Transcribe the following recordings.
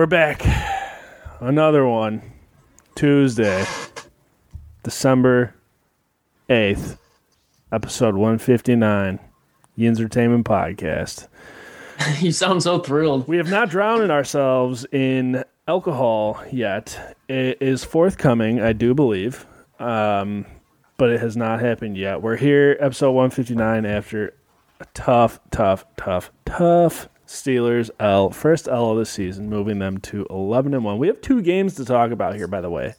We're back. Another one. Tuesday, December 8th, episode 159, The Entertainment Podcast. you sound so thrilled. We have not drowned ourselves in alcohol yet. It is forthcoming, I do believe, um, but it has not happened yet. We're here, episode 159, after a tough, tough, tough, tough Steelers L, first L of the season, moving them to 11 and 1. We have two games to talk about here, by the way.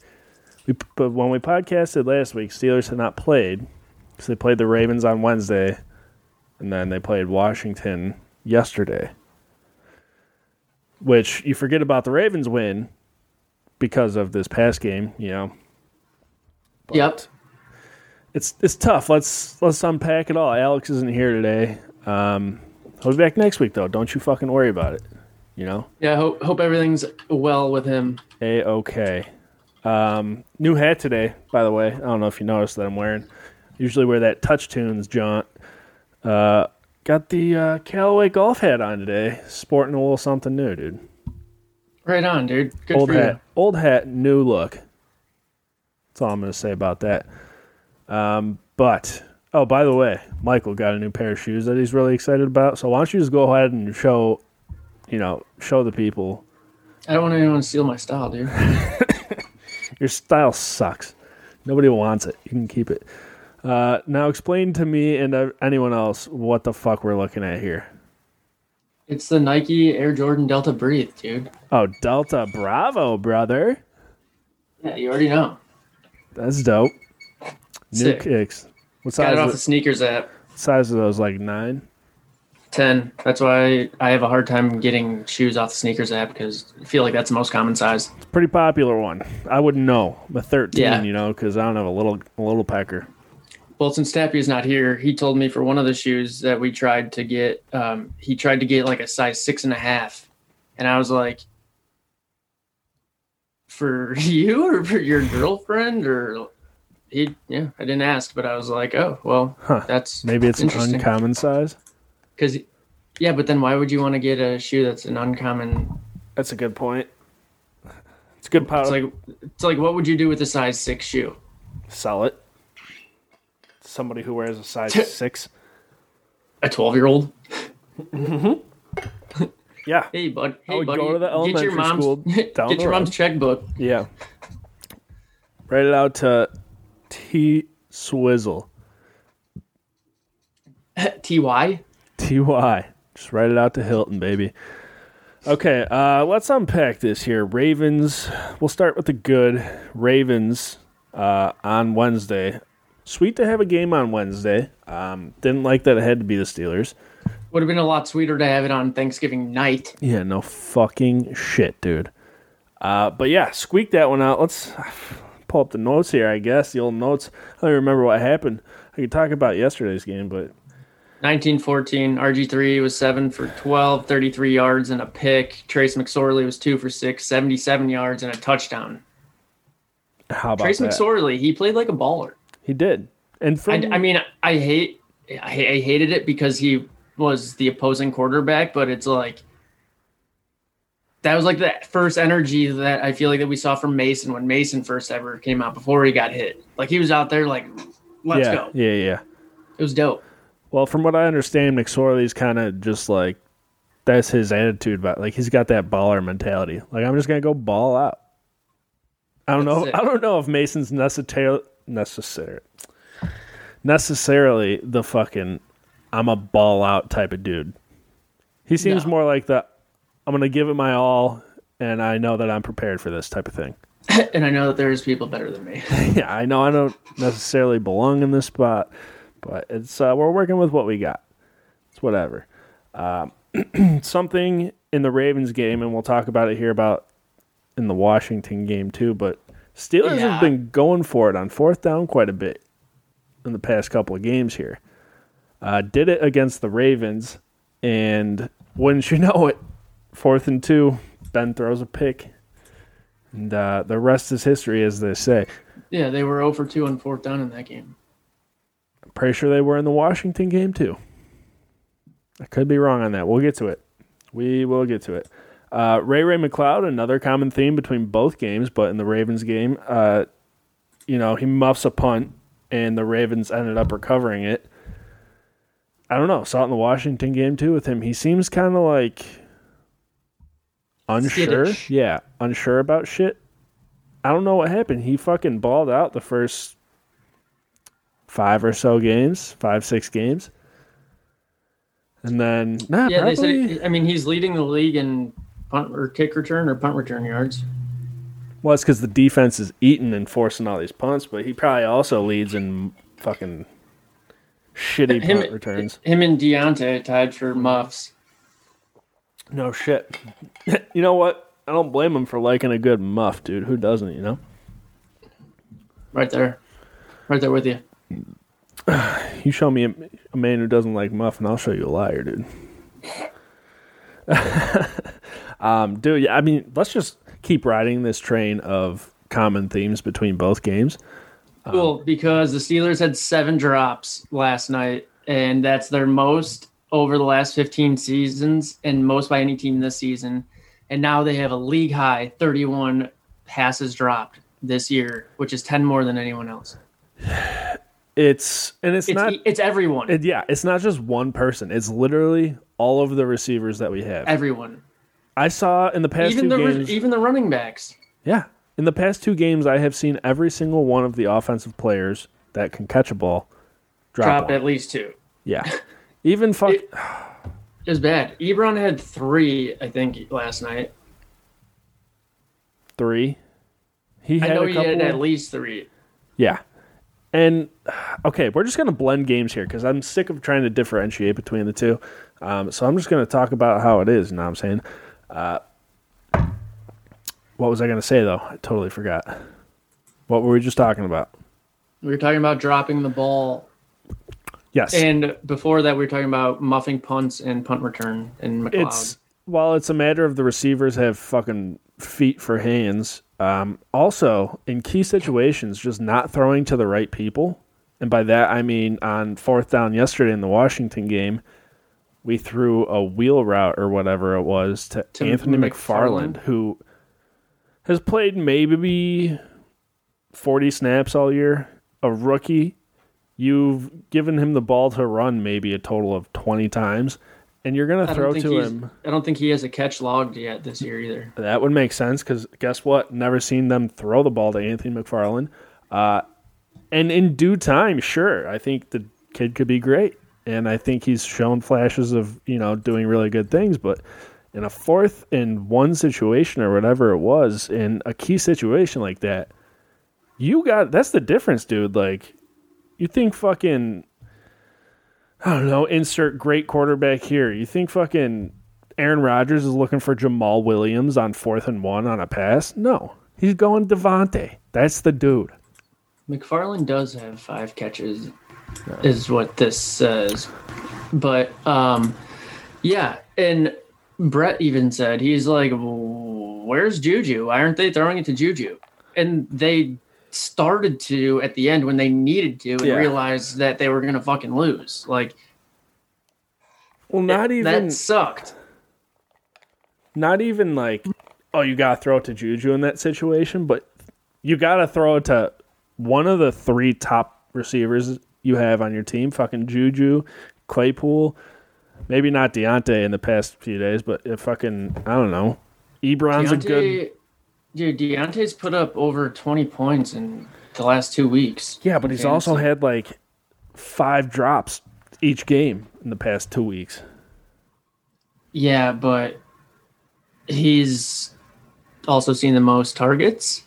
We, but when we podcasted last week, Steelers had not played because they played the Ravens on Wednesday, and then they played Washington yesterday. Which you forget about the Ravens win because of this past game, you know. But Yep. It's it's tough. Let's let's unpack it all. Alex isn't here today. Um, he'll be back next week though. Don't you fucking worry about it. You know. Yeah, hope hope everything's well with him. A okay. Um, new hat today, by the way. I don't know if you noticed that I'm wearing. Usually wear that Touch Tunes jaunt. Uh, got the uh, Callaway golf hat on today. Sporting a little something new, dude. Right on, dude. Good old for hat, old hat, new look. That's all I'm gonna say about that. Um, but oh, by the way, Michael got a new pair of shoes that he's really excited about. So why don't you just go ahead and show, you know, show the people. I don't want anyone to steal my style, dude. your style sucks. Nobody wants it. You can keep it. Uh, now explain to me and uh, anyone else what the fuck we're looking at here. It's the Nike Air Jordan Delta Breathe, dude. Oh, Delta Bravo, brother. Yeah, you already know. That's dope. New Sick. kicks. What Got size? it off Of, the sneakers app. size of those? Like nine. Ten. That's why I have a hard time getting shoes off the sneakers app because I feel like that's the most common size. Pretty popular one. I wouldn't know. I'm a 13, Yeah. you know, because I don't have a little a little pecker. Well, since Tappy is not here, he told me for one of the shoes that we tried to get, um, he tried to get like a size six and a half, and I was like, "For you or for your girlfriend?" Or he, yeah, I didn't ask, but I was like, "Oh, well, Huh. that's Maybe it's an Interesting. uncommon size. because, yeah." But then why would you want to get a shoe that's an uncommon? That's a good point. It's good power. It's like, it's like, what would you do with a size six shoe? Sell it. Somebody who wears a size six. A twelve year old? Mm-hmm. Yeah. Hey, bud. Hey, would buddy. go to the get your mom's school get down the your mom's checkbook. Yeah. Write it out to T Swizzle. Ty. T Y. Just write it out to Hilton, baby. Okay, uh, let's unpack this here. Ravens. We'll start with the good. Ravens uh, on Wednesday. Sweet to have a game on Wednesday. Um, didn't like that it had to be the Steelers. Would have been a lot sweeter to have it on Thanksgiving night. Yeah, no fucking shit, dude. Uh, but yeah, squeak that one out. Let's pull up the notes here, I guess. The old notes. I don't even remember what happened. I could talk about yesterday's game, but 1914, RG3 was 7 for 12, 33 yards and a pick. Trace McSorley was 2 for 6, 77 yards and a touchdown. how about Trace that? McSorley, he played like a baller. he did. And from I, I mean, I hate, I, I hated it because he was the opposing quarterback, but it's like, that was like the first energy that I feel like that we saw from Mason when Mason first ever came out before he got hit. Like he was out there like, let's yeah, go. yeah, yeah. It was dope. Well, from what I understand, McSorley's kind of just like that's his attitude about like he's got that baller mentality. Like I'm just gonna go ball out. I don't That's know. I don't know if Mason's necessarily necessary necessarily the fucking I'm a ball out type of dude. He seems No. more like the I'm gonna give it my all, and I know that I'm prepared for this type of thing. and I know that there's people better than me. yeah, I know I don't necessarily belong in this spot, but it's uh, we're working with what we got. It's whatever. Um, something in the Ravens game, and we'll talk about it here about in the Washington game too. But Steelers Yeah. have been going for it on fourth down quite a bit in the past couple of games here. Uh, did it against the Ravens, and wouldn't you know it, fourth and two, Ben throws a pick, and uh, the rest is history, as they say. Yeah, they were 0 for 2 on fourth down in that game. Pretty sure they were in the Washington game too. I could be wrong on that. We'll get to it. We will get to it. Uh, Ray Ray McCloud, another common theme between both games, but in the Ravens game, uh, you know, he muffs a punt and the Ravens ended up recovering it. I don't know. Saw it in the Washington game too with him. He seems kind of like unsure. Skittish. Yeah, unsure about shit. I don't know what happened. He fucking balled out the first five or so games, five six games, and then nah, Yeah, they probably. said. I mean, he's leading the league in punt or kick return or punt return yards. Well, it's because the defense is eating and forcing all these punts, but he probably also leads in fucking shitty Him, punt returns. him and Diontae tied for muffs. No shit. you know what? I don't blame him for liking a good muff, dude. Who doesn't? You know. Right there, right there with you. You show me a, a man who doesn't like muff, and I'll show you a liar, dude. um, dude, yeah, I mean, let's just keep riding this train of common themes between both games. Cool, because the Steelers had seven drops last night, and that's their most over the last 15 seasons and most by any team this season. And now they have a league high 31 passes dropped this year, which is 10 more than anyone else. It's and it's, It's, not. it's everyone. It, yeah, it's not just one person. It's literally all of the receivers that we have. everyone. I saw in the past Even two the games. even the running backs. yeah, in the past two games, I have seen every single one of the offensive players that can catch a ball drop. one. at least two. Yeah, even fuck. It- It was bad. Ebron had three, I think, last night. three. He had I know a he had at least three. Yeah. And okay, we're just going to blend games here because I'm sick of trying to differentiate between the two. Um, so I'm just going to talk about how it is. You know what I'm saying? Uh, what was I going to say though? I totally forgot. What were we just talking about? We were talking about dropping the ball Yes, And before that, we were talking about muffing punts and punt return and McCloud. it's while it's a matter of the receivers have fucking feet for hands. Um, also, in key situations, just not throwing to the right people, and by that I mean on fourth down yesterday in the Washington game, we threw a wheel route or whatever it was to, To Anthony McFarland, McFarland. who has played maybe forty snaps all year, a rookie. You've given him the ball to run maybe a total of twenty times, and you're gonna throw don't to him. I don't think he has a catch logged yet this year either. That would make sense because guess what? Never seen them throw the ball to Anthony McFarland. Uh, and in due time, sure, I think the kid could be great, and I think he's shown flashes of you know doing really good things. But in a fourth and one situation or whatever it was, in a key situation like that, you got that's the difference, dude. Like, you think fucking. I don't know, insert great quarterback here. You think fucking Aaron Rodgers is looking for Jamaal Williams on fourth and one on a pass? No. He's going Davante. That's the dude. McFarland does have five catches, is what this says. But um, yeah, and Brett even said he's like, "Where's Juju? Why aren't they throwing it to Juju?" And they started to at the end when they needed to, and Yeah. realized that they were gonna fucking lose. Like Well, not that even that sucked. not even like oh, you got to throw it to Juju in that situation, but you got to throw it to one of the three top receivers you have on your team, fucking Juju, Claypool, maybe not Diontae in the past few days, but if fucking I don't know. Ebron's a good Diontae, dude. Diontae's put up over twenty points in the last two weeks. Yeah, but he's also had like five drops each game in the past two weeks. Yeah, but he's also seen the most targets,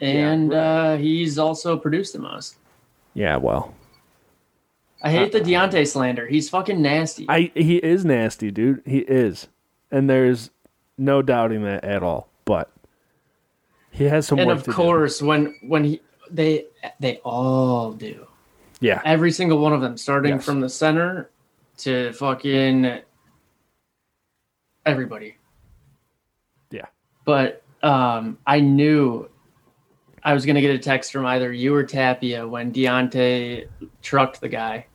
and uh, he's also produced the most. Yeah, well, I hate the Diontae slander. He's fucking nasty. I he is nasty, dude. He is, and there's no doubting that at all. He has some and of course, when when he they they all do. do. Yeah, Every single one of them, starting Yes. from the center to fucking everybody. yeah, but um, I knew I was gonna get a text from either you or Tapia when Diontae trucked the guy,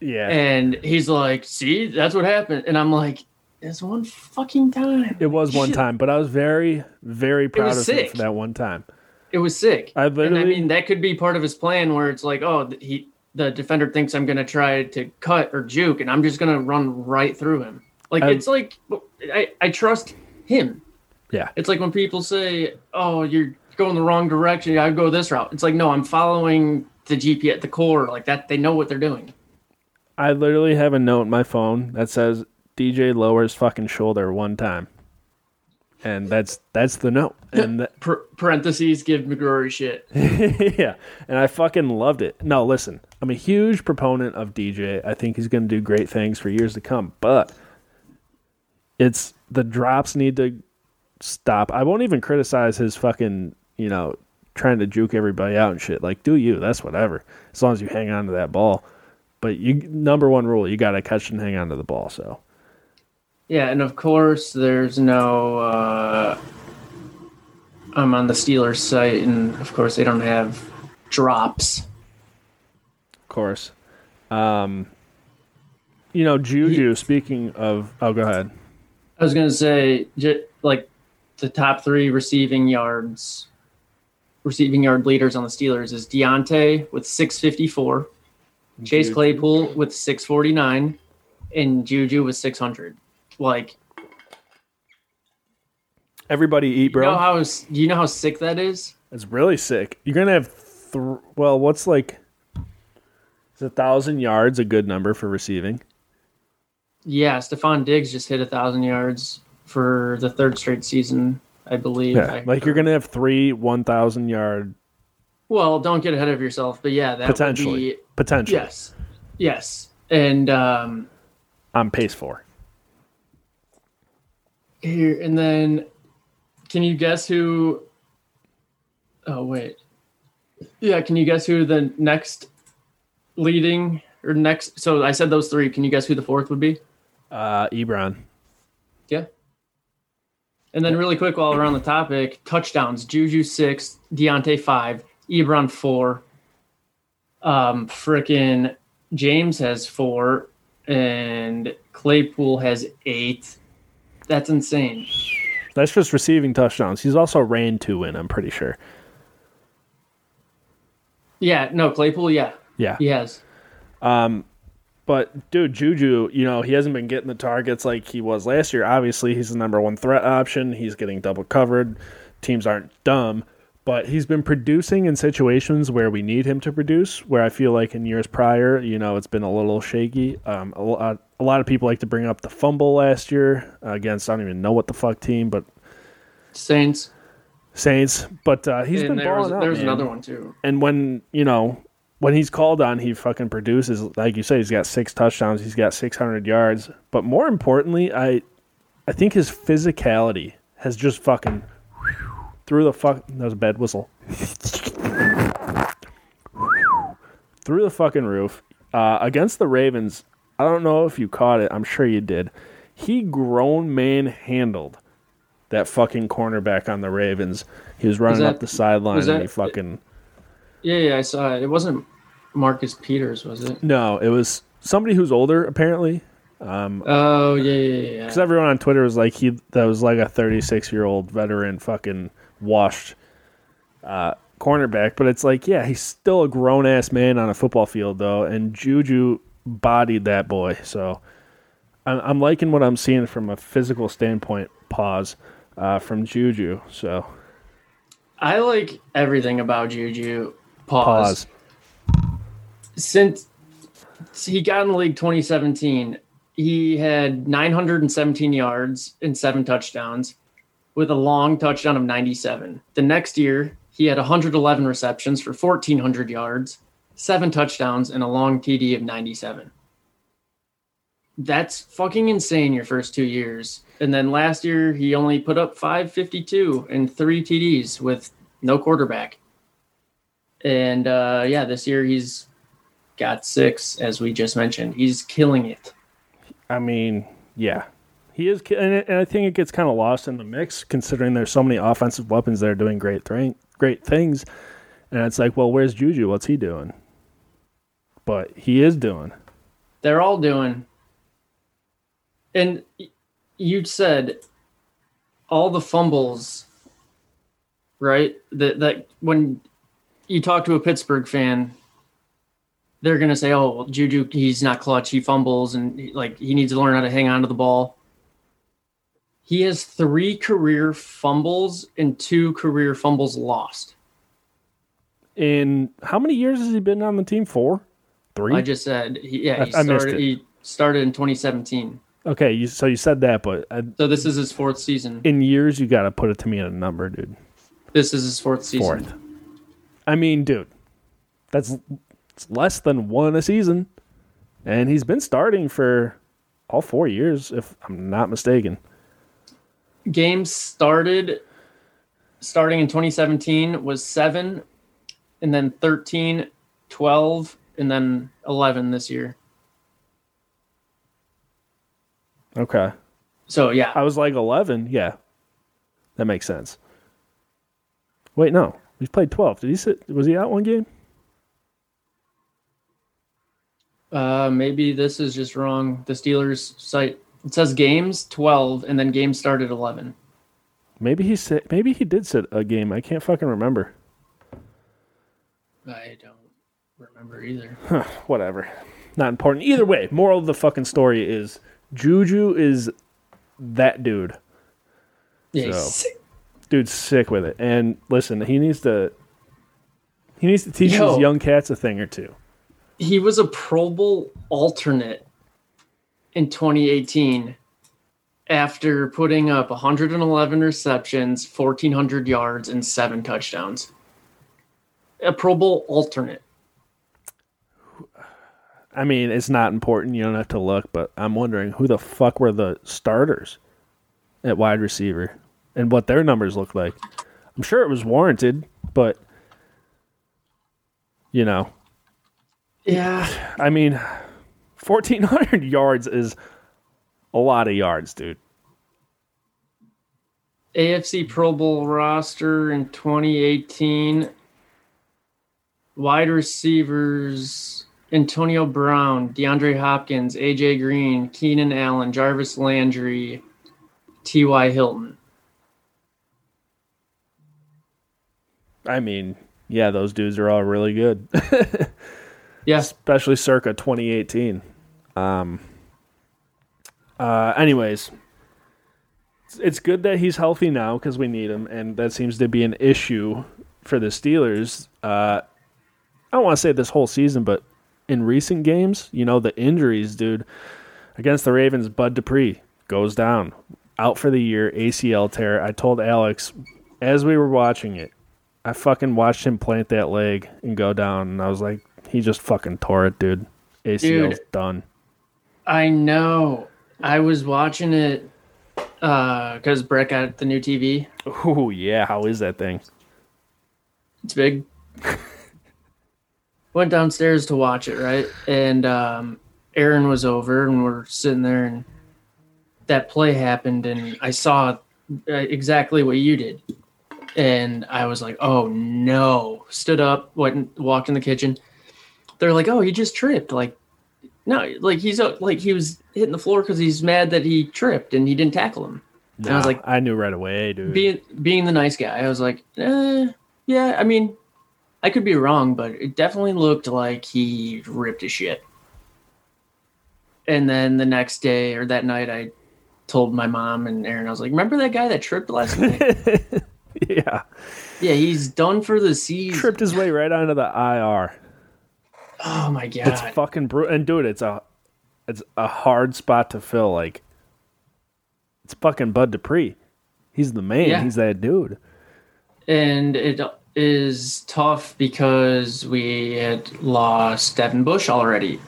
yeah. and he's like, "See, that's what happened," and I'm like, It's one fucking time. It was one Shit. time, but I was very, very proud was of him for that one time. It was sick. I and I mean, that could be part of his plan where it's like, oh, he the defender thinks I'm going to try to cut or juke, and I'm just going to run right through him. Like I- it's like I, I trust him. Yeah. It's like when people say, "Oh, you're going the wrong direction. You gotta go this route." It's like, no, I'm following the GP at the core. Like that, they know what they're doing. I literally have a note in my phone that says DJ lowers fucking shoulder one time. And that's that's the note. And that, parentheses give McGrory shit. yeah, and I fucking loved it. No, listen, I'm a huge proponent of DJ. I think he's going to do great things for years to come, but it's the drops need to stop. I won't even criticize his fucking, you know, trying to juke everybody out and shit. Like, do you? That's whatever. As long as you hang on to that ball. But you number one rule, you got to catch and hang on to the ball. So Yeah, and of course, there's no. Uh, I'm on the Steelers site, and of course, they don't have drops. of course, um, you know, Juju. Speaking of, oh, go ahead. I was gonna say, like, the top three receiving yards, receiving yard leaders on the Steelers is Diontae with 654, Chase Claypool with 649, and Juju with 600. Like, Everybody eat, you bro. know how you know how sick that is? It's really sick. You're gonna have, th- well, what's like, is a thousand yards a good number for receiving? Yeah, Stefon Diggs just hit a thousand yards for the third straight season, I believe. Yeah, I like you're gonna have three one thousand yard Well, don't get ahead of yourself, but yeah, that potentially, Would be, potentially. yes, yes, and um, I'm pace for. Here and then, can you guess who? Oh wait, yeah, can you guess who the next leading or next? So I said those three. Can you guess who the fourth would be? Uh, Ebron. Yeah. And then really quick while we're on the topic, touchdowns, Juju six, Diontae five, Ebron four. Um frickin' James has four and Claypool has eight. That's insane. That's just receiving touchdowns. He's also ran two in. I'm pretty sure. Yeah, no, Claypool, yeah. Yeah. He has. Um but dude, Juju, you know, he hasn't been getting the targets like he was last year. Obviously, he's the number one threat option. He's getting double covered. Teams aren't dumb, but he's been producing in situations where we need him to produce. Where I feel like in years prior, you know, it's been a little shaky. Um, a, lot, a lot of people like to bring up the fumble last year against I don't even know what the fuck team, but Saints. Saints. But uh, he's and been there was, balling out. was man. another one too. and when you know when he's called on, he fucking produces. Like you say, he's got six touchdowns. He's got six hundred yards. But more importantly, I, I think his physicality has just fucking through the fuck. That was a bad whistle. through the fucking roof uh, against the Ravens. I don't know if you caught it. I'm sure you did. He grown man handled that fucking cornerback on the Ravens. He was running that- up the sideline was and he fucking. Yeah, yeah, I saw it. It wasn't Marcus Peters, was it? No, it was somebody who's older apparently. Oh yeah, yeah, yeah, yeah. Because everyone on Twitter was like he that was like a 36 year old veteran fucking washed uh, cornerback, but it's like yeah, he's still a grown ass man on a football field though, and Juju bodied that boy. So I'm, I'm liking what I'm seeing from a physical standpoint. Pause uh, from Juju. So I like everything about Juju. pause. since he got in the league 2017 he had 917 yards and seven touchdowns with a long touchdown of 97 the next year he had 111 receptions for 1400 yards seven touchdowns and a long td of 97 that's fucking insane your first two years. And then last year he only put up 552 and three tds with no quarterback. And uh, yeah, this year he's got six, as we just mentioned. He's killing it. I mean, yeah, he is, and, I think it gets kind of lost in the mix considering there's so many offensive weapons that are doing great, th- great things, and it's like, well, where's Juju? What's he doing? But he is doing. They're all doing. And you said all the fumbles, right? That that when you talk to a Pittsburgh fan, they're gonna say, "Oh, well, Juju, he's not clutch. He fumbles, and like he needs to learn how to hang on to the ball." He has three career fumbles and two career fumbles lost. In how many years has he been on the team? Four, three. I just said, he, yeah, he I- I missed started. it. He started in 2017, okay, you, so you said that, but uh, so this is his fourth season. in years, you got to put it to me in a number, dude. This is his fourth season. Fourth. I mean, dude, that's it's less than one a season, and he's been starting for all four years, if I'm not mistaken. Games started starting in 2017 was 7 and then 13 12 and then 11 this year Okay. so yeah I was like 11. Yeah. That makes sense. Wait, no. He's played 12. Did he sit? Was he out one game? uh maybe this is just wrong the steelers site it says games 12 and then games started 11 Maybe he said. Maybe he did sit a game. I can't fucking remember. i don't remember either Whatever. Not important. Either way, moral of the fucking story is Juju is that dude. yeah he's So- sick. Dude's sick with it. And listen, he needs to. He needs to teach Yo. his young cats a thing or two. he was a pro bowl alternate in 2018 after putting up 111 receptions 1400 yards and seven touchdowns a pro bowl alternate I mean, it's not important. You don't have to look, but I'm wondering who the fuck were the starters at wide receiver and what their numbers look like. I'm sure it was warranted, but you know, yeah I mean, 1400 yards is a lot of yards, dude. afc pro bowl roster in 2018 wide receivers antonio brown deandre hopkins aj green keenan allen jarvis landry ty hilton I mean, yeah, those dudes are all really good, yeah especially circa 2018. Um uh anyways, it's- it's good that he's healthy now cuz we need him and that seems to be an issue for the Steelers. Uh I don't want to say this whole season, but in recent games, you know, the injuries, dude, against the Ravens, Bud Dupree goes down, out for the year, ACL tear. I told Alex as we were watching it, I fucking watched him plant that leg and go down, and I was like, he just fucking tore it, dude. ACL's Dude. done. I know. I was watching it because Brett got the new TV. Oh yeah. How is that thing? It's big. Went downstairs to watch it, right? And um, Aaron was over, and we're sitting there, and that play happened, and I saw uh, exactly what you did, and I was like, "Oh no!" Stood up, went, and walked in the kitchen. They're like, "Oh, he just tripped." Like, no, like he's uh, like he was hitting the floor because he's mad that he tripped and he didn't tackle him. And I was like, I knew right away, dude. being being the nice guy, I was like, eh, yeah. I mean, I could be wrong, but it definitely looked like he ripped his shit. And then the next day or that night, I told my mom and Aaron, I was like, remember that guy that tripped last night? yeah, yeah, he's done for the season. tripped his way right onto the IR. Oh my god, It's fucking brutal. And dude, it's a, it's a hard spot to fill. Like, it's fucking Bud Dupree. He's the man. Yeah. He's that dude. and it is tough because we had lost Devin Bush already.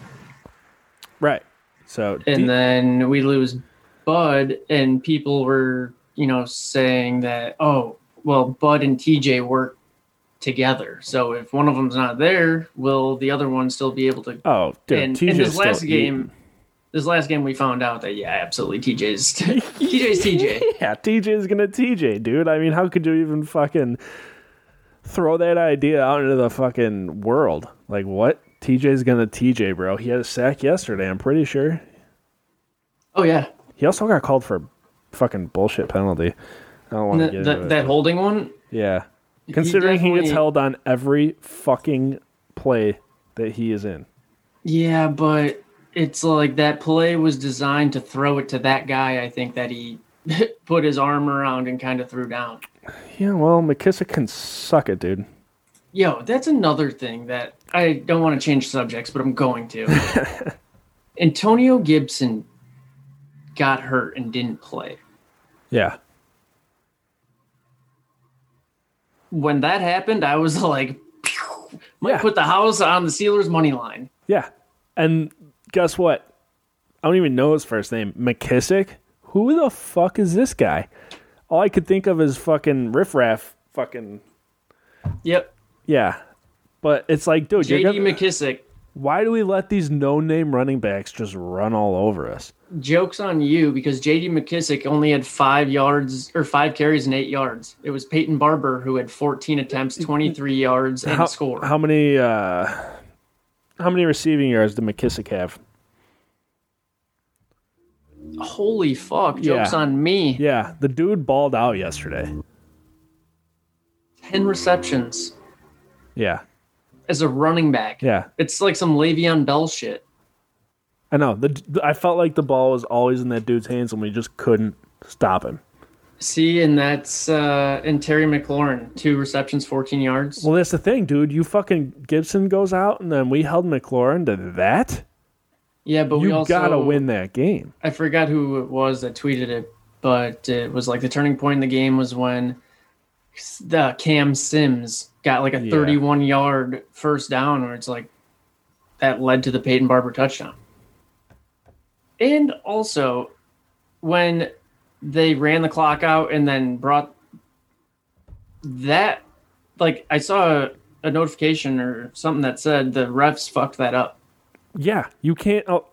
Right. So, and then we lose Bud, and people were, you know, saying that, oh, well, Bud and TJ work together. So if one of them's not there, will the other one still be able to? oh, dude, and in this still last game, eating. this last game, we found out that yeah, absolutely, TJ's TJ's TJ. Yeah, TJ's gonna TJ, dude. I mean, how could you even fucking throw that idea out into the fucking world? Like, what? TJ's gonna TJ, bro. He had a sack yesterday. I'm pretty sure. Oh yeah, He also got called for fucking bullshit penalty. I don't want to get that, into that holding one, Yeah, considering he, gets held on every fucking play that he is in. yeah, but it's like that play was designed to throw it to that guy. I think that he put his arm around and kind of threw down. Yeah, well, McKissic can suck it, dude. Yo, that's another thing that I don't want to change subjects, but I'm going to. Antonio Gibson got hurt and didn't play. Yeah, When that happened, I was like, Pew! might Yeah. put the house on the Steelers money line. yeah. And guess what? I don't even know his first name. McKissic. Who the fuck is this guy? All I could think of is fucking riffraff. Fucking Yep. yeah. But it's like, dude, you're JD gonna- McKissic, why do we let these no-name running backs just run all over us? joke's on you because JD McKissic only had five yards or five carries and eight yards. It was Peyton Barber who had 14 attempts, 23 yards, and how, a score. How many uh how many receiving yards did McKissic have? Holy fuck, joke's Yeah. on me. Yeah, the dude balled out yesterday. 10 receptions Yeah. As a running back. Yeah. It's like some Le'Veon Bell shit. I know. The, I felt like the ball was always in that dude's hands and we just couldn't stop him. See, and that's uh and Terry McLaurin, two receptions, 14 yards. Well, that's the thing, dude. You fucking Gibson goes out and then we held McLaurin to that. yeah, but we also gotta win that game. I forgot who it was that tweeted it, but it was like the turning point in the game was when the Cam Sims got like a Yeah. 31 yard first down, where it's like that led to the Peyton Barber touchdown. And also, when they ran the clock out and then brought that, like I saw a, a notification or something that said the refs fucked that up. Yeah, you can't. Oh.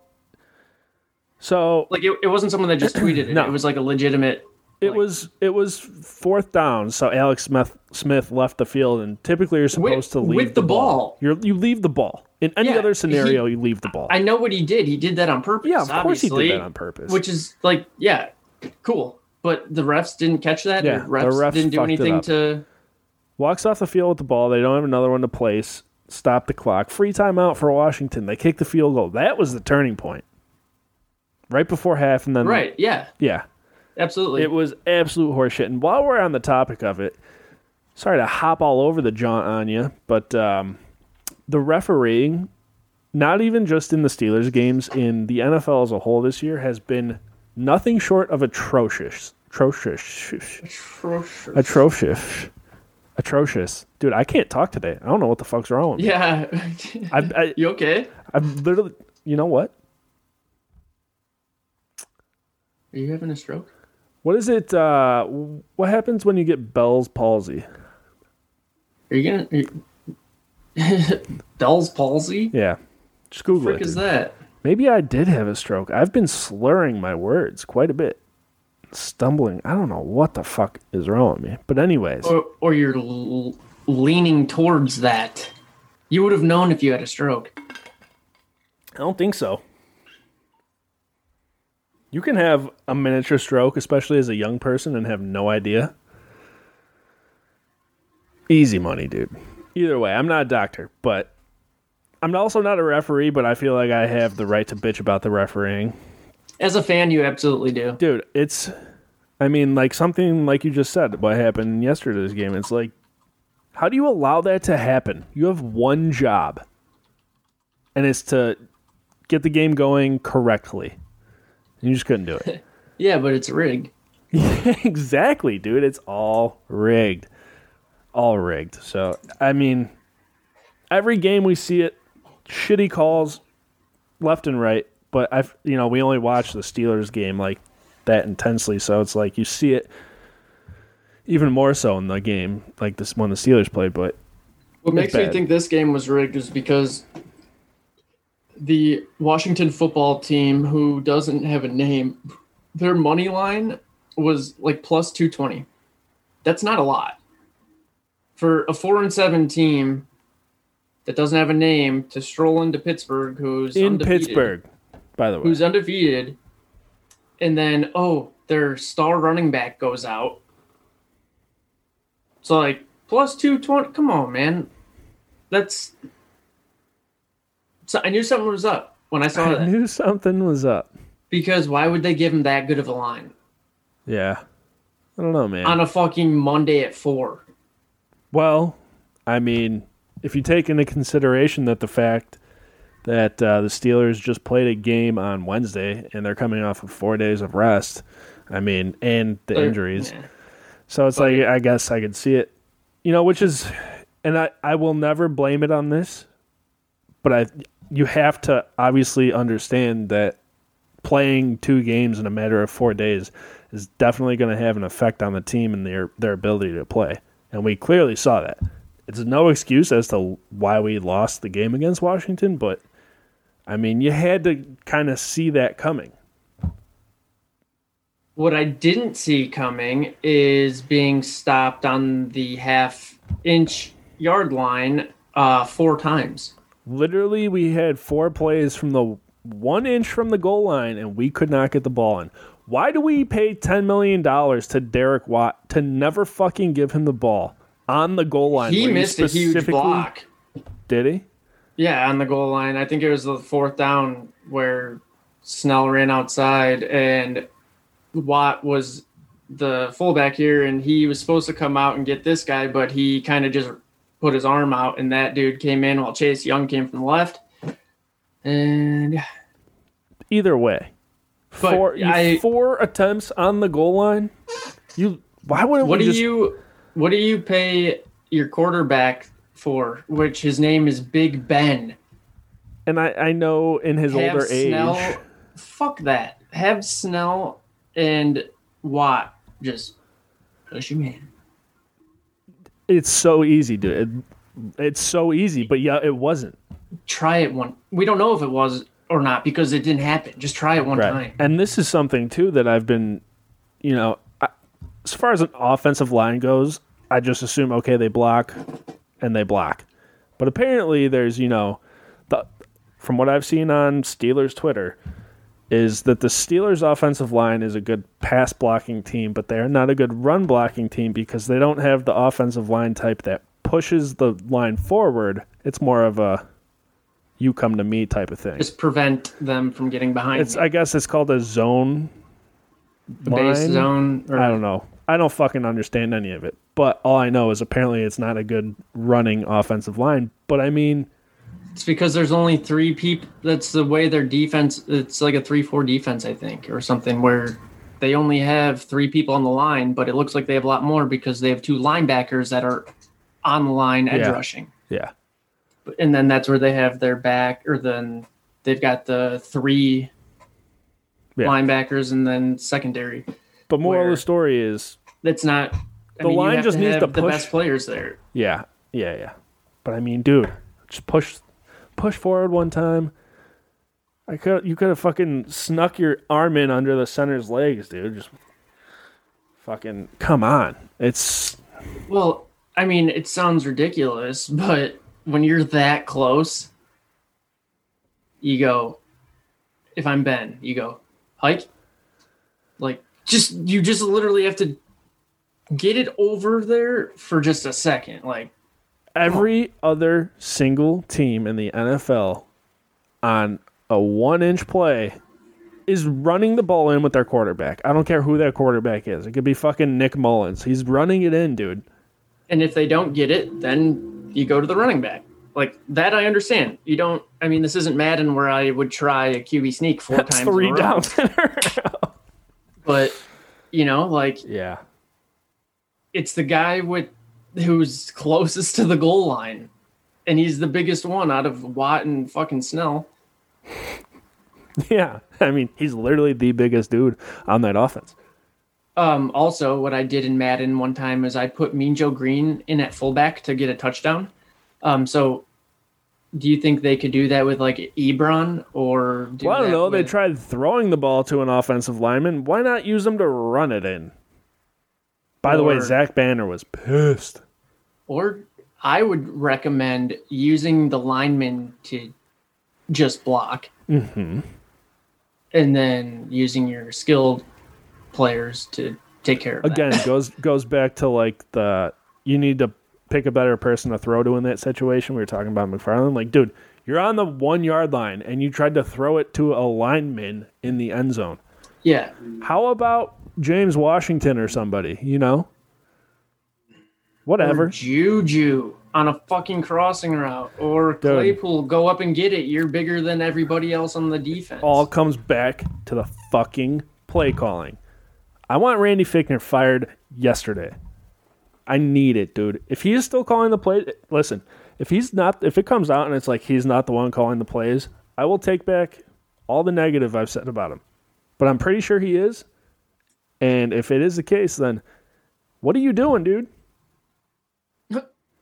So Like it, it wasn't someone that just tweeted it. No. It was like a legitimate it like- was it was fourth down. So Alex Smith Smith left the field, and typically you're supposed to with leave the ball. You're you leave the ball. In any Yeah, other scenario, he- you leave the ball. I know what he did. He did that on purpose. yeah, of course he did that on purpose. Which is like, yeah, cool. But the refs didn't catch that. Yeah, or the refs, refs didn't do anything to. walks off the field with the ball. They don't have another one to place. Stop the clock. Free timeout for Washington. They kick the field goal. That was the turning point. Right before half, and then Right. Yeah. yeah, Absolutely. it was absolute horseshit. And while we're on the topic of it, sorry to hop all over the jaunt on you, but um, the refereeing, not even just in the Steelers games, in the NFL as a whole this year, has been nothing short of atrocious. Atrocious. Atrocious. Atrocious. Atrocious. Dude, I can't talk today. I don't know what the fuck's wrong with me. yeah. I, I, you okay? I'm literally, you know what? Are you having a stroke? What is it? Uh, what happens when you get Bell's palsy? Are you gonna? Are. Bell's palsy. Yeah. Just Google Frick it. is dude. that? Maybe I did have a stroke. I've been slurring my words quite a bit. Stumbling. I don't know what the fuck is wrong with me. But, anyways, Or, or you're l- leaning towards that. You would have known if you had a stroke. I don't think so. You can have a miniature stroke, especially as a young person, and have no idea. Easy money, dude. Either way, I'm not a doctor, but I'm also not a referee, but I feel like I have the right to bitch about the refereeing. As a fan, you absolutely do. Dude, it's I mean, like something like you just said, what happened yesterday's game. It's like how do you allow that to happen? You have one job. And it's to get the game going correctly. You just couldn't do it. Yeah, but it's rigged. exactly, dude. It's all rigged. All rigged. So, I mean, every game we see it, shitty calls left and right. But I've, you know, we only watch the Steelers game like that intensely. So it's like you see it even more so in the game, like this when the Steelers played. But What makes bad. me think this game was rigged is because the Washington football team, who doesn't have a name, their money line was like plus 220. That's not a lot. For a 4 and 7 team that doesn't have a name to stroll into Pittsburgh, who's in undefeated, Pittsburgh, by the way. who's undefeated, and then, oh, their star running back goes out. So like plus two twenty. Come on, man. That's. So I knew something was up when I saw I that. knew something was up. Because why would they give him that good of a line Yeah. I don't know, man. on a fucking Monday at four? Well, I mean, if you take into consideration that the fact that uh, the Steelers just played a game on Wednesday and they're coming off of four days of rest, I mean, and the They're- injuries, yeah. so it's like I guess I could see it, you know, which is, and I I will never blame it on this, but I you have to obviously understand that playing two games in a matter of four days is definitely going to have an effect on the team and their their ability to play, and we clearly saw that. It's no excuse as to why we lost the game against Washington, but I mean, you had to kind of see that coming. What I didn't see coming is being stopped on the half inch yard line uh, four times. Literally, we had four plays from the one inch from the goal line, and we could not get the ball in. Why do we pay ten million dollars to Derek Watt to never fucking give him the ball on the goal line? He missed a huge block. Did he? Yeah, on the goal line. I think it was the fourth down where Snell ran outside and Watt was the fullback here, and he was supposed to come out and get this guy, but he kind of just put his arm out, and that dude came in while Chase Young came from the left. And Either way, four I- four attempts on the goal line. You why wouldn't what do just you what do you pay your quarterback for? Which his name is Big Ben. and I, I know in his Have older age Snell, fuck that. Have Snell and Watt just push him in. It's so easy, dude. It, it's so easy, but yeah, it wasn't. Try it one. We don't know if it was or not because it didn't happen. Just try it one time. And this is something too that I've been, you know, I, as far as an offensive line goes, I just assume okay they block and they block, but apparently there's you know, the from what I've seen on Steelers Twitter, is that the Steelers offensive line is a good pass blocking team, but they're not a good run blocking team because they don't have the offensive line type that pushes the line forward. It's more of a you come to me type of thing. Just prevent them from getting behind. It's me. I guess it's called a zone. the base line? zone. Or, I don't know. I don't fucking understand any of it. But all I know is apparently it's not a good running offensive line. But I mean, It's because there's only three people. That's the way their defense. It's like a three-four defense, I think, or something where they only have three people on the line, but it looks like they have a lot more because they have two linebackers that are on the line edge Yeah. rushing. yeah, and then that's where they have their back, or then they've got the three Yeah. linebackers and then secondary. but moral of the story is, That's not. I The mean, line just needs to the push. best players there. yeah, yeah, yeah. But I mean, dude, just push, push forward one time. I could, you could have fucking snuck your arm in under the center's legs, dude. Just fucking come on. It's Well, I mean, it sounds ridiculous, but when you're that close, you go. If I'm Ben, you go hike. Like just you just literally have to get it over there for just a second. Like every other single team in the NFL on a one inch play is running the ball in with their quarterback. I don't care who that quarterback is. It could be fucking Nick Mullens. He's running it in, dude. And if they don't get it, then you go to the running back. Like that, I understand. You don't. I mean, this isn't Madden where I would try a QB sneak four That's times. three a row. downs in a row. But you know, like Yeah. it's the guy with who's closest to the goal line, and he's the biggest one out of Watt and fucking Snell. Yeah. I mean, he's literally the biggest dude on that offense. Um, also, what I did in Madden one time is I put Mean Joe Greene in at fullback to get a touchdown. Um, so do you think they could do that with like Ebron or? Do Well, I don't know. They tried throwing the ball to an offensive lineman. Why not use them to run it in? By the way, Zach Banner was pissed. Or I would recommend using the lineman to just block, Mm-hmm. and then using your skilled players to take care of that. Again, goes goes back to like the you need to pick a better person to throw to in that situation. We were talking about McFarland. Like, dude, you're on the one yard line and you tried to throw it to a lineman in the end zone. Yeah, How about James Washington or somebody? You know, or whatever. Juju on a fucking crossing route, or Claypool go up and get it. You're bigger than everybody else on the defense. All comes back to the fucking play calling. I want Randy Fichtner fired yesterday. I need it, dude. If he is still calling the play, listen. If he's not, if it comes out and it's like he's not the one calling the plays, I will take back all the negative I've said about him. But I'm pretty sure he is. And if it is the case, then what are you doing, dude?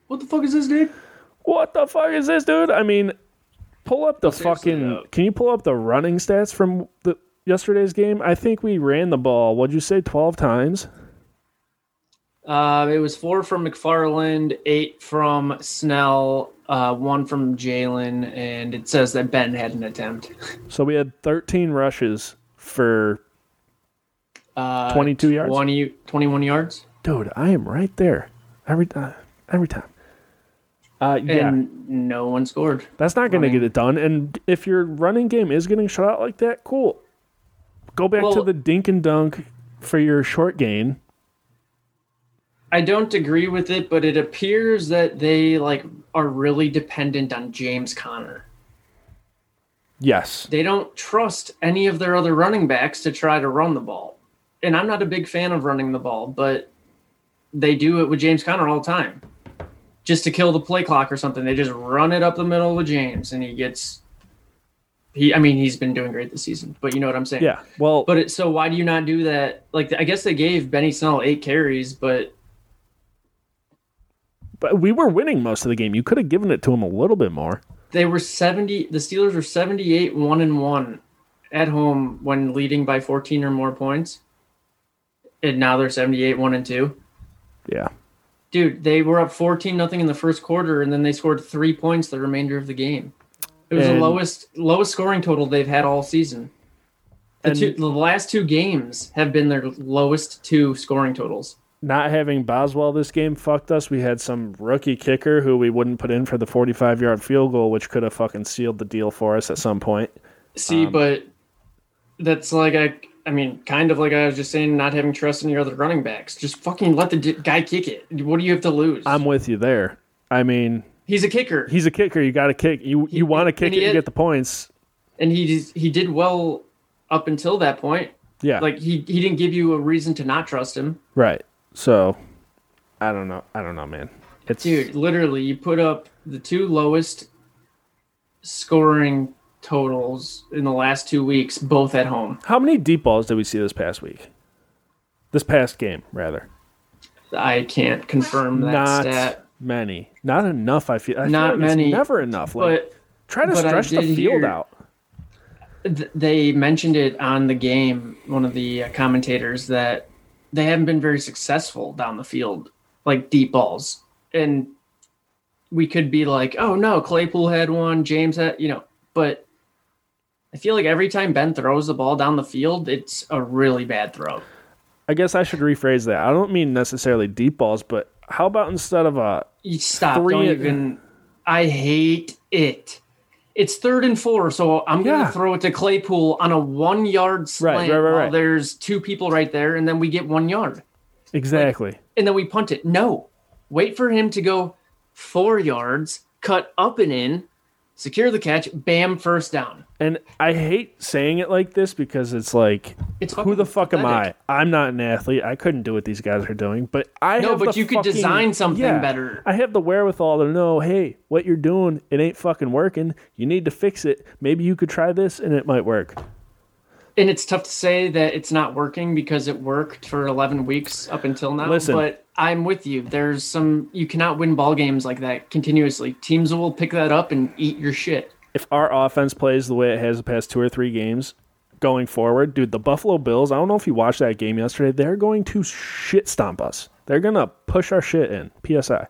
what the fuck is this, dude? What the fuck is this, dude? I mean, pull up the seriously, fucking. though. Can you pull up the running stats from the yesterday's game? I think we ran the ball. What'd you say? Twelve times. Uh, it was four from McFarland, eight from Snell, uh, one from Jaylen, and it says that Ben had an attempt. So we had 13 rushes for. Uh, 22 yards? 20, 21 yards. Dude, I am right there every uh, every time. Uh, yeah, And no one scored. that's not going to get it done. And if your running game is getting shut out like that, cool. Go back to the dink and dunk for your short gain. I don't agree with it, but it appears that they like are really dependent on James Conner. Yes, They don't trust any of their other running backs to try to run the ball. And I'm not a big fan of running the ball, but they do it with James Conner all the time. Just to kill the play clock or something. They just run it up the middle with James and he gets he I mean he's been doing great this season, but you know what I'm saying. yeah. Well, But it, so why do you not do that? Like I guess they gave Benny Snell 8 carries, but but we were winning most of the game. You could have given it to him a little bit more. They were 70 the steelers were 78 1 and 1 at home when leading by 14 or more points. And now they're 78 1 and 2 Yeah. dude they were up 14 nothing in the first quarter and then they scored three points the remainder of the game. It was And- the lowest lowest scoring total they've had all season. The, And- two, the last two games have been their lowest two scoring totals Not having Boswell this game fucked us. We had some rookie kicker who we wouldn't put in for the 45 yard field goal, which could have fucking sealed the deal for us at some point. See, Um, but that's like I, I mean, kind of like I was just saying, not having trust in your other running backs. Just fucking let the d- guy kick it. What do you have to lose? I'm with you there. I mean, He's a kicker, he's a kicker. You got to kick. You you want to kick it he had- get the points. and he just- he did well up until that point. Yeah. Like he he didn't give you a reason to not trust him, right. So, I don't know. I don't know, man. It's dude. Literally, you put up the two lowest scoring totals in the last two weeks, both at home. How many deep balls did we see this past week? This past game, rather. I can't confirm that Not stat, many. Not enough. I feel. I feel Not like it's many, never enough. Like, but try to stretch the field hear- out. th- they mentioned it on the game one of the commentators that they haven't been very successful down the field like deep balls. And we could be like oh no claypool had one james had you know but i feel like every time ben throws the ball down the field it's a really bad throw. I guess I should rephrase that. I don't mean necessarily deep balls, but how about instead of a you stop Three- don't even i hate it it's third and four so i'm gonna throw it to claypool on a one yard slant right, right, while right. there's two people right there and then we get one yard exactly? and then we punt it. No, wait for him to go four yards, cut up and in, secure the catch, bam, first down. and I hate saying it like this because it's like, It's who the fuck am I? I'm not an athlete. I couldn't do what these guys are doing, but I No, but you could design something yeah, better. I have the wherewithal to know, hey, what you're doing, it ain't fucking working. You need to fix it. Maybe you could try this and it might work. And it's tough to say that it's not working because it worked for 11 weeks up until now. Listen. But I'm with you. There's some, you cannot win ball games like that continuously. Teams will pick that up and eat your shit. if our offense plays the way it has the past two or three games going forward, dude, the Buffalo Bills, I don't know if you watched that game yesterday, they're going to shit stomp us. They're going to push our shit in. PSI.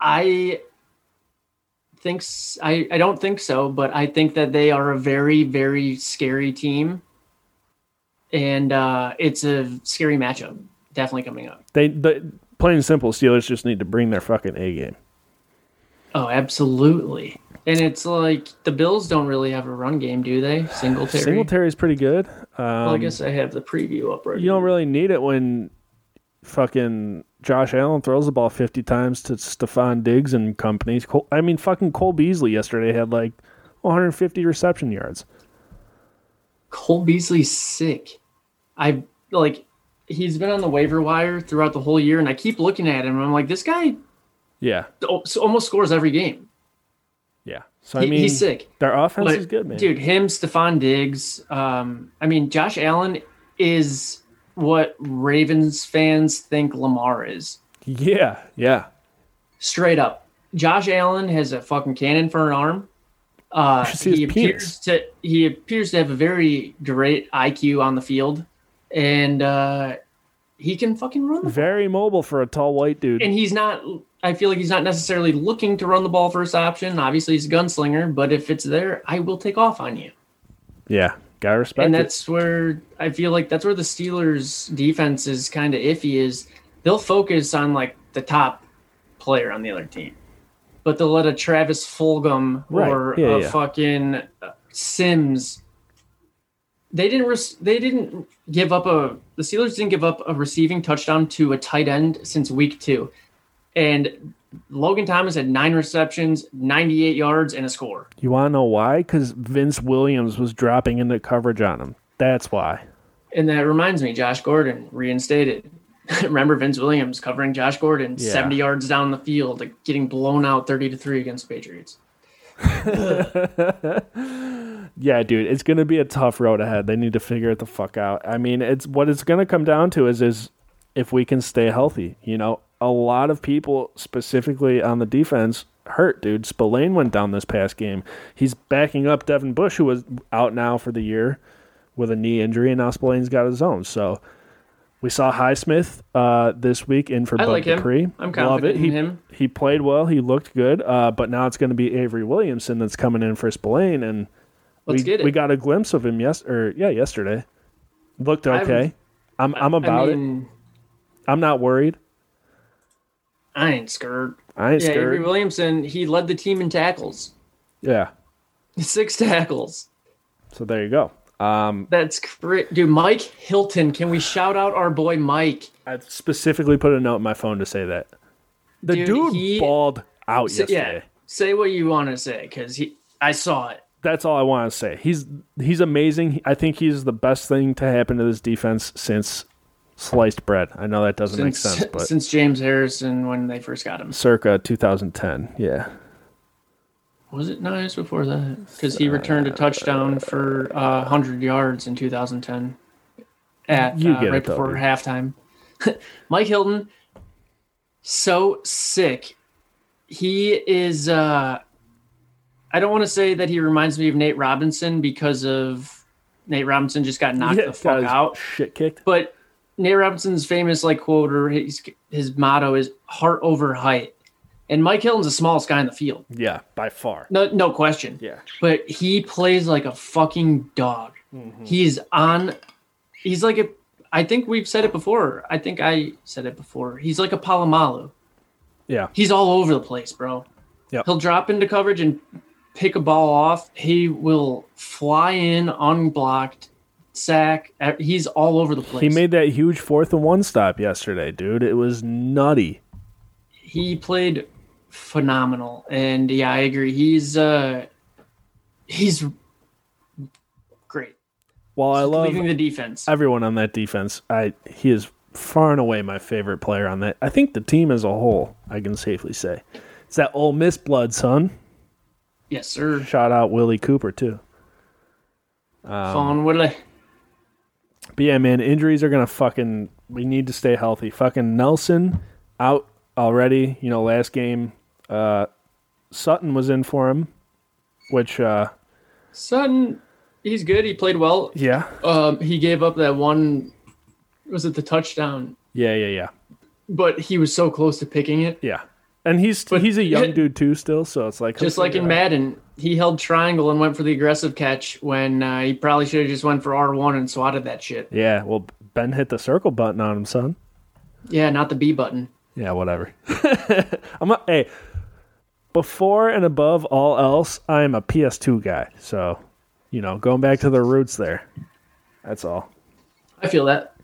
I think I don't think so, but I think that they are a very very scary team, and uh, it's a scary matchup. Definitely coming up. They, the plain and simple, Steelers just need to bring their fucking A game. Oh, absolutely. And it's like the Bills don't really have a run game, do they? Singletary. Singletary's pretty good. Um, well, I guess I have the preview up right. you don't really need it when fucking Josh Allen throws the ball 50 times to Stefon Diggs and companies. Cole, I mean, fucking Cole Beasley yesterday had like 150 reception yards. Cole Beasley's sick. I like he's been on the waiver wire throughout the whole year, and I keep looking at him. And I'm like, this guy Yeah, almost scores every game. yeah. So I He- mean, he's sick. their offense But, is good, man. Dude, him, Stefon Diggs. Um, I mean, Josh Allen is what Ravens fans think Lamar is. Yeah, yeah. Straight up. Josh Allen has a fucking cannon for an arm. Uh, should see his he appears to he appears to have a very great IQ on the field, and uh, he can fucking run the Very mobile for a tall white dude. and he's not i feel like he's not necessarily looking to run the ball first option obviously he's a gunslinger but if it's there i will take off on you yeah, gotta respect and it. that's where i feel like that's where the steelers defense is kind of iffy is they'll focus on like the top player on the other team but they'll let a travis fulgham Right. or Yeah, a yeah. fucking uh, sims they didn't res- they didn't give up a the Steelers didn't give up a receiving touchdown to a tight end since week 2. And Logan Thomas had 9 receptions, 98 yards and a score. You want to know why? Because Vince Williams was dropping into coverage on him. That's why. And that reminds me Josh Gordon reinstated. Remember Vince Williams covering Josh Gordon Yeah. 70 yards down the field, like, getting blown out 30 to 3 against the Patriots. Yeah, dude, it's gonna be a tough road ahead. They need to figure it the fuck out. I mean, it's what it's gonna come down to is is if we can stay healthy. You know, a lot of people, specifically on the defense, hurt. Dude, Spillane went down this past game. He's backing up Devin Bush, who was out now for the year with a knee injury, and now Spillane's got his own. So. We saw Highsmith uh, this week in for I Bud like him. Dupree. I'm Love confident it. He, in him. He played well. He looked good. Uh, but now it's going to be Avery Williamson that's coming in for Spillane, and Let's we, get it. we got a glimpse of him yes or yeah yesterday. Looked I'm- okay. I'm I'm, about I it. I'm not worried. I ain't scared. I ain't scared. Yeah, Avery. Williamson, he led the team in tackles. Yeah. Six tackles. So there you go. Um, That's great. Dude, Mike Hilton. Can we shout out our boy Mike? I specifically put a note in my phone to say that the Dude, dude, he- balled out Say- yesterday. yeah. Say what you want to say because he I saw it. That's all I want to say. He's he's amazing. I think he's the best thing to happen to this defense since sliced bread. I know that doesn't make sense, but since James Harrison when they first got him. circa 2010. Yeah. Was it nice before that? Because he returned a touchdown for uh, 100 yards in 2010 at uh, right it, before dude. halftime. Mike Hilton, so sick. He is. Uh, I don't want to say that he reminds me of Nate Robinson because of Nate Robinson just got knocked Yeah, the fuck out. Shit kicked. But Nate Robinson's famous like quote or his his motto is heart over height. And Mike Hilton's the smallest guy in the field. Yeah, by far. No, no question. Yeah. But he plays like a fucking dog. Mm-hmm. He's on. He's like a. I think we've said it before. I think I said it before. He's like a Polamalu. Yeah. He's all over the place, bro. Yeah. He'll drop into coverage and pick a ball off. He will fly in unblocked, sack. Uh, He's all over the place. He made that huge fourth and one stop yesterday, dude. It was nutty. he played phenomenal and yeah i agree he's uh he's great While I love the defense everyone on that defense, I he is far and away my favorite player on that. I think the team as a whole, I can safely say. It's that Ole Miss blood, son. yes sir Shout out Willie Cooper too. Um, Fawn Woodley. But yeah, man, injuries are gonna fucking. We need to stay healthy. Fucking Nelson out already. You know, last game, uh, Sutton was in for him, which uh, Sutton he's good he played well yeah, um he gave up that one was it the touchdown yeah, yeah, yeah, but he was so close to picking it yeah. and he's But- he's a young dude too, still. So it's like Just like in Madden, he held triangle and went for the aggressive catch when uh, he probably should have just went for R one and swatted that shit. Yeah, well, Ben hit the circle button on him, son. Yeah, not the B button. Yeah, whatever. I'm not, hey, before and above all else, I am a PS2 guy. So, you know, going back to the roots there. That's all. I feel that.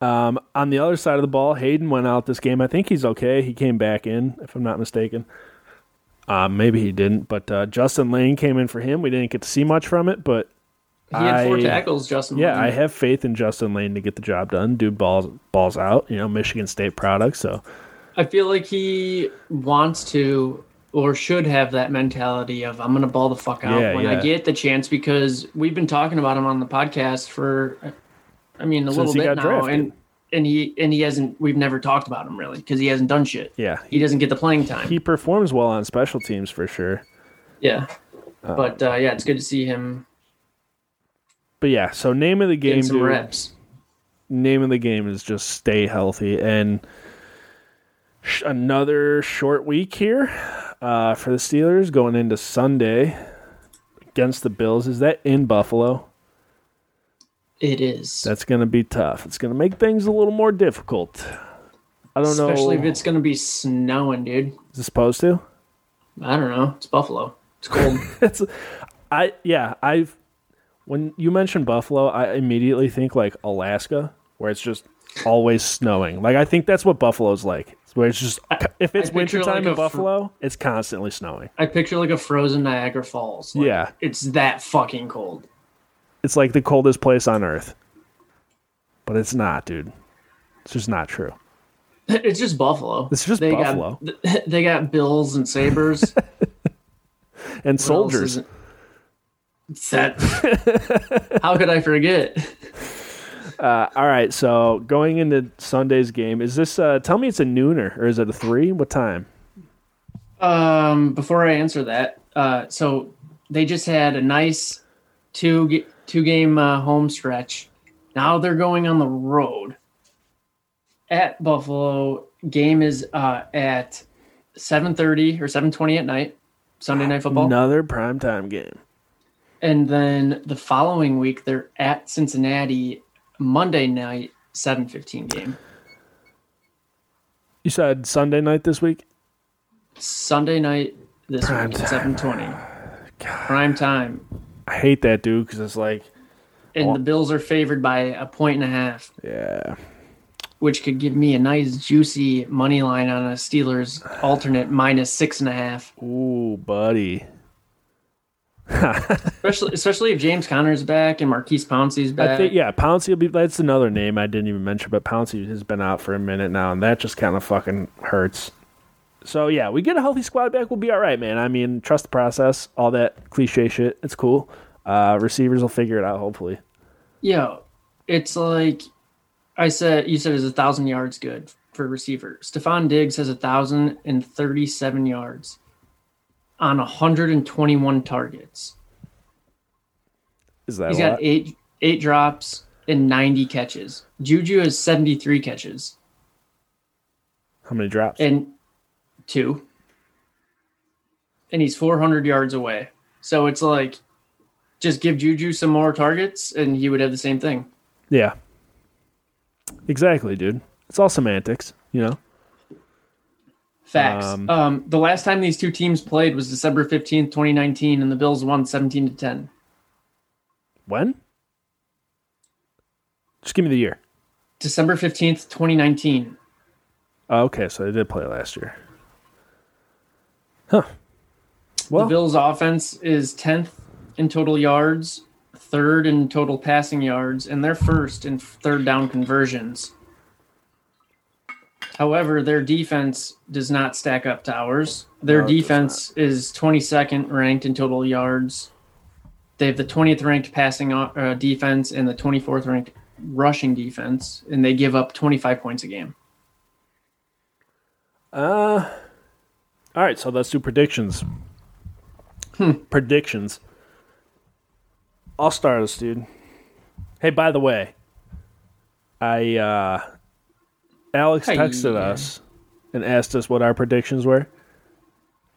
Um, on the other side of the ball, Haden went out this game. I think he's okay. He came back in, if I'm not mistaken. Um, maybe he didn't, but uh, Justin Layne came in for him. We didn't get to see much from it, but He had four I- tackles, Justin. yeah, I have faith in Justin Layne to get the job done. Dude, balls balls out. You know, Michigan State product. So I feel like he wants to or should have that mentality of I'm gonna ball the fuck out Yeah, when I get the chance because we've been talking about him on the podcast for I mean a Since little bit got now drafted. and and he and he hasn't we've never talked about him really because he hasn't done shit. yeah, He doesn't get the playing time. he performs well on special teams for sure. yeah. but uh, yeah, it's good to see him But yeah, so name of the game, some dude, reps. name of the game is just stay healthy and sh- another short week here uh, for the Steelers going into Sunday against the Bills. Is that in Buffalo? It is. That's going to be tough. It's going to make things a little more difficult. I don't Especially know. Especially if it's gonna be snowing, dude. Is it supposed to? I don't know. It's Buffalo. It's cold. It's I yeah, I've when you mention Buffalo, I immediately think like Alaska, where it's just always snowing. Like I think that's what Buffalo's like. Where it's just if it's wintertime like, in a fr- Buffalo, it's constantly snowing. I picture like a frozen Niagara Falls. Like, Yeah. It's that fucking cold. It's like the coldest place on earth. But it's not, dude. It's just not true. It's just Buffalo. It's just they Buffalo. Got, they got bills and Sabres. And soldiers. That. How could I forget? Uh, all right, so going into Sunday's game, is this uh tell me it's a nooner or is it a three? What time? Um, before I answer that, uh, so they just had a nice two two game uh, home stretch. Now they're going on the road at Buffalo. Game is uh, at seven thirty or seven twenty at night, Sunday night football. Another primetime game. And then the following week, they're at Cincinnati Monday night, seven fifteen game. You said Sunday night this week? Sunday night this Prime week, time. seven twenty. Prime time, I hate that dude because it's like, and oh. the Bills are favored by a point and a half, yeah, which could give me a nice juicy money line on a Steelers alternate minus six and a half. ooh, buddy. Especially, especially if James Conner's back and Maurkice Pouncey's back. I think yeah, Pouncey will be. That's another name I didn't even mention, but Pouncey has been out for a minute now, and that just kind of fucking hurts. So yeah, we get a healthy squad back, we'll be all right, man. I mean, trust the process, all that cliche shit. It's cool. Uh, receivers will figure it out, hopefully. Yeah, it's like I said. You said is a thousand yards good for receiver. Stefon Diggs has a thousand and thirty-seven yards on hundred and twenty-one targets. Is that He's got lot? eight eight drops and ninety catches. Juju has seventy-three catches How many drops? and two, and he's four hundred yards away. So it's like, just give Juju some more targets, and he would have the same thing. yeah, exactly, dude. It's all semantics, you know. Facts. Um, Um, the last time these two teams played was December 15th, 2019, and the Bills won 17 to 10. When? Just give me the year. December 15th, 2019. Oh, okay, so they did play last year. Huh. Well, the Bills' offense is 10th in total yards, third in total passing yards, and they're first in third down conversions. However, their defense does not stack up to ours. Their No, defense is 22nd ranked in total yards. They have the 20th ranked passing uh, defense and the 24th ranked rushing defense, and they give up 25 points a game. Uh, all right, so let's do predictions. Predictions. I'll start us, dude. Hey, by the way, I uh, Alex Hey. texted us and asked us what our predictions were,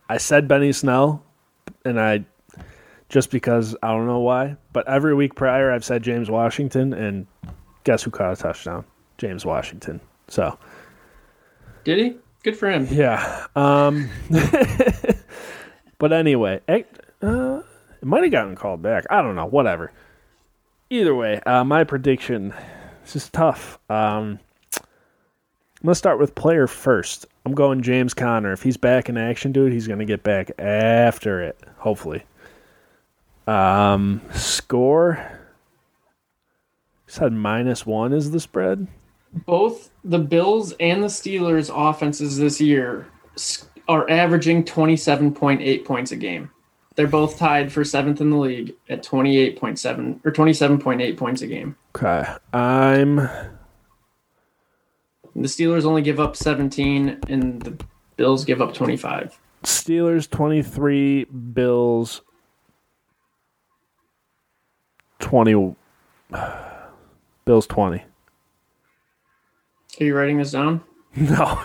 I said Benny Snell, and I just because I don't know why, but every week prior I've said James Washington, and guess who caught a touchdown? James Washington. So Did he? Good for him. yeah. Um, but anyway, it, uh, it might have gotten called back. I don't know. Whatever. Either way, uh, my prediction. This is tough. Um, I'm gonna start with player first. I'm going James Conner. If he's back in action, dude, he's gonna get back after it. Hopefully. Um, score. Said minus one is the spread. Both the Bills and the Steelers offenses this year are averaging 27.8 points a game. They're both tied for seventh in the league at 28.7 or 27.8 points a game. Okay, I'm The Steelers only give up 17 and the Bills give up 25. Steelers 23, Bills 20. Bills 20. Are you writing this down? No.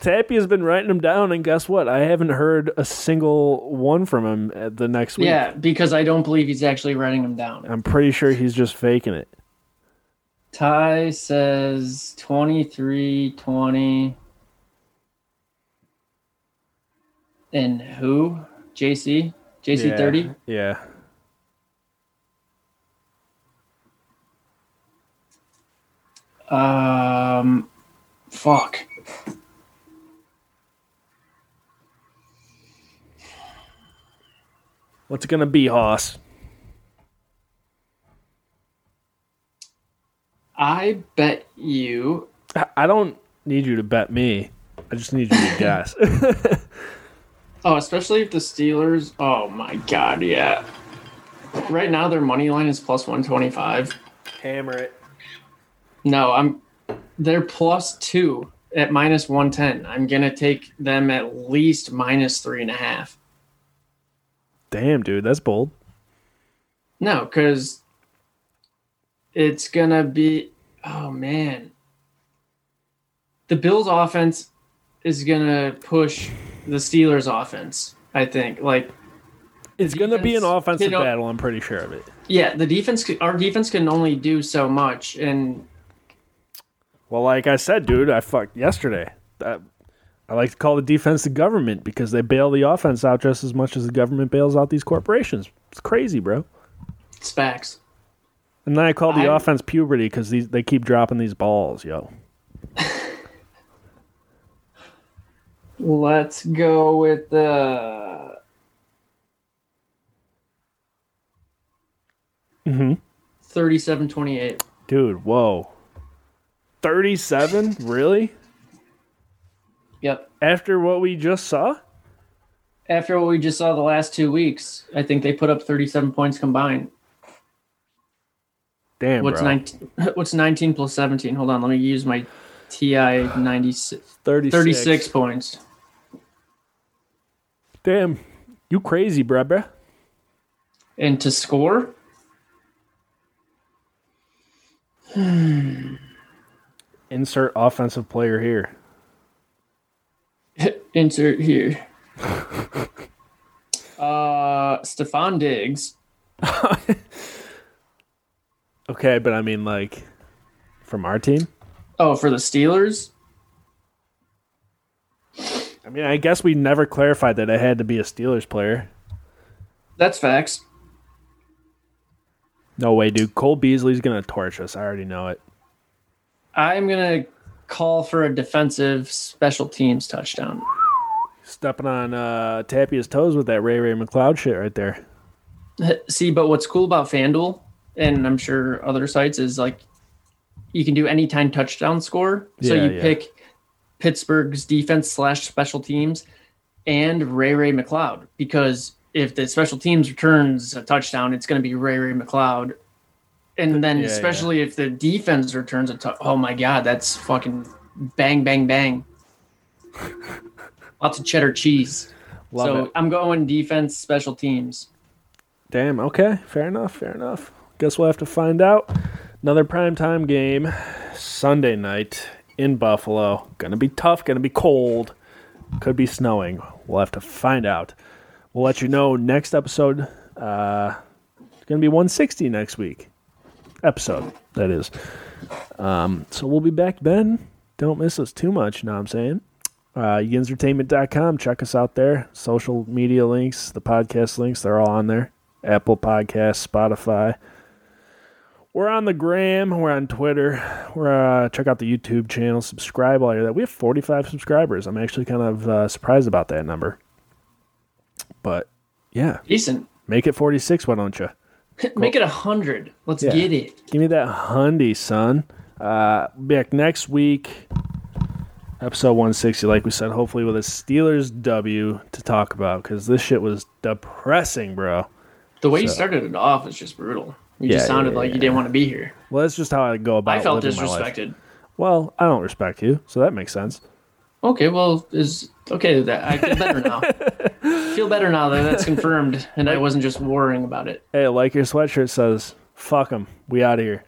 Tappy has been writing them down, and guess what? I haven't heard a single one from him at the next week. Yeah, because I don't believe he's actually writing them down. I'm pretty sure he's just faking it. Ty says 23 20. And who? JC? JC Yeah, 30? Yeah. Um, fuck. What's it going to be, Hoss? I bet you. I- I don't need you to bet me. I just need you to guess. Oh, especially if the Steelers. Oh my god, yeah. Right now, their money line is plus 125. Hammer it. No, I'm. They're plus two at minus 110. I'm going to take them at least minus three and a half. Damn, dude, that's bold. No, because it's gonna be. Oh man, the Bills' offense is gonna push the Steelers' offense. I think. Like, It's going to be an offensive battle. I'm pretty sure of it. yeah, the defense. Our defense can only do so much, and Well, like I said, dude, I fucked yesterday. I, I like to call the defense the government because they bail the offense out just as much as the government bails out these corporations. It's crazy, bro. it's facts. And then I call the I- offense puberty because these they keep dropping these balls, yo. Let's go with the. Mhm. 37 28. Dude, whoa. 37? really? Yep. After what we just saw? After what we just saw the last two weeks, I think they put up 37 points combined. Damn, What's bro. 19 what's 19 plus 17? Hold on, let me use my TI 96 36. 36 points. Damn. You crazy, bruh, bruh. And to score? Hmm. Insert offensive player here. Insert here. uh Stefon Diggs. Okay, but I mean, like, from our team? Oh, for the Steelers? I mean, I guess we never clarified that it had to be a Steelers player. That's facts. No way, dude. Cole Beasley's going to torch us. I already know it. I'm going to call for a defensive special teams touchdown. Stepping on uh, Tappy's toes with that Ray Ray McCloud shit right there. See, but what's cool about FanDuel, and I'm sure other sites, is like you can do anytime touchdown score. so Yeah, you yeah. pick Pittsburgh's defense slash special teams and Ray Ray McCloud because if the special teams returns a touchdown, it's going to be Ray Ray McCloud. And then, Yeah, especially if the defense returns a touchdown, oh my God, that's fucking bang, bang, bang. Lots of cheddar cheese. Love so it. I'm going defense, special teams. Damn, okay. Fair enough, fair enough. Guess we'll have to find out. Another primetime game, Sunday night, in Buffalo. Gonna be tough. Gonna be cold. Could be snowing. We'll have to find out. We'll let you know next episode. Uh, it's gonna be 160 next week. Episode that is. Um, so we'll be back then. Don't miss us too much. You know what I'm saying? Uh, yinsertainment.com. Check us out there. Social media links, the podcast links, they're all on there. Apple Podcasts, Spotify. We're on the gram. We're on Twitter. We're uh, check out the YouTube channel. Subscribe while you're there. We have 45 subscribers. I'm actually kind of uh, surprised about that number. But yeah, Decent. make it 46. Why don't you? Make it a hundred. Let's Yeah. get it. Give me that hundy, son. Uh, back next week, episode 160. Like we said, hopefully with a Steelers W to talk about because this shit was depressing, bro. The way you started it off was just brutal. You Yeah, just sounded yeah, like you didn't want to be here. Well, that's just how I go about. It. I felt living my life. disrespected. Well, I don't respect you, so that makes sense. Okay, well, is okay. That I feel better now. feel better now that that's confirmed, and I wasn't just worrying about it. Hey, like your sweatshirt says, "Fuck them, we out of here."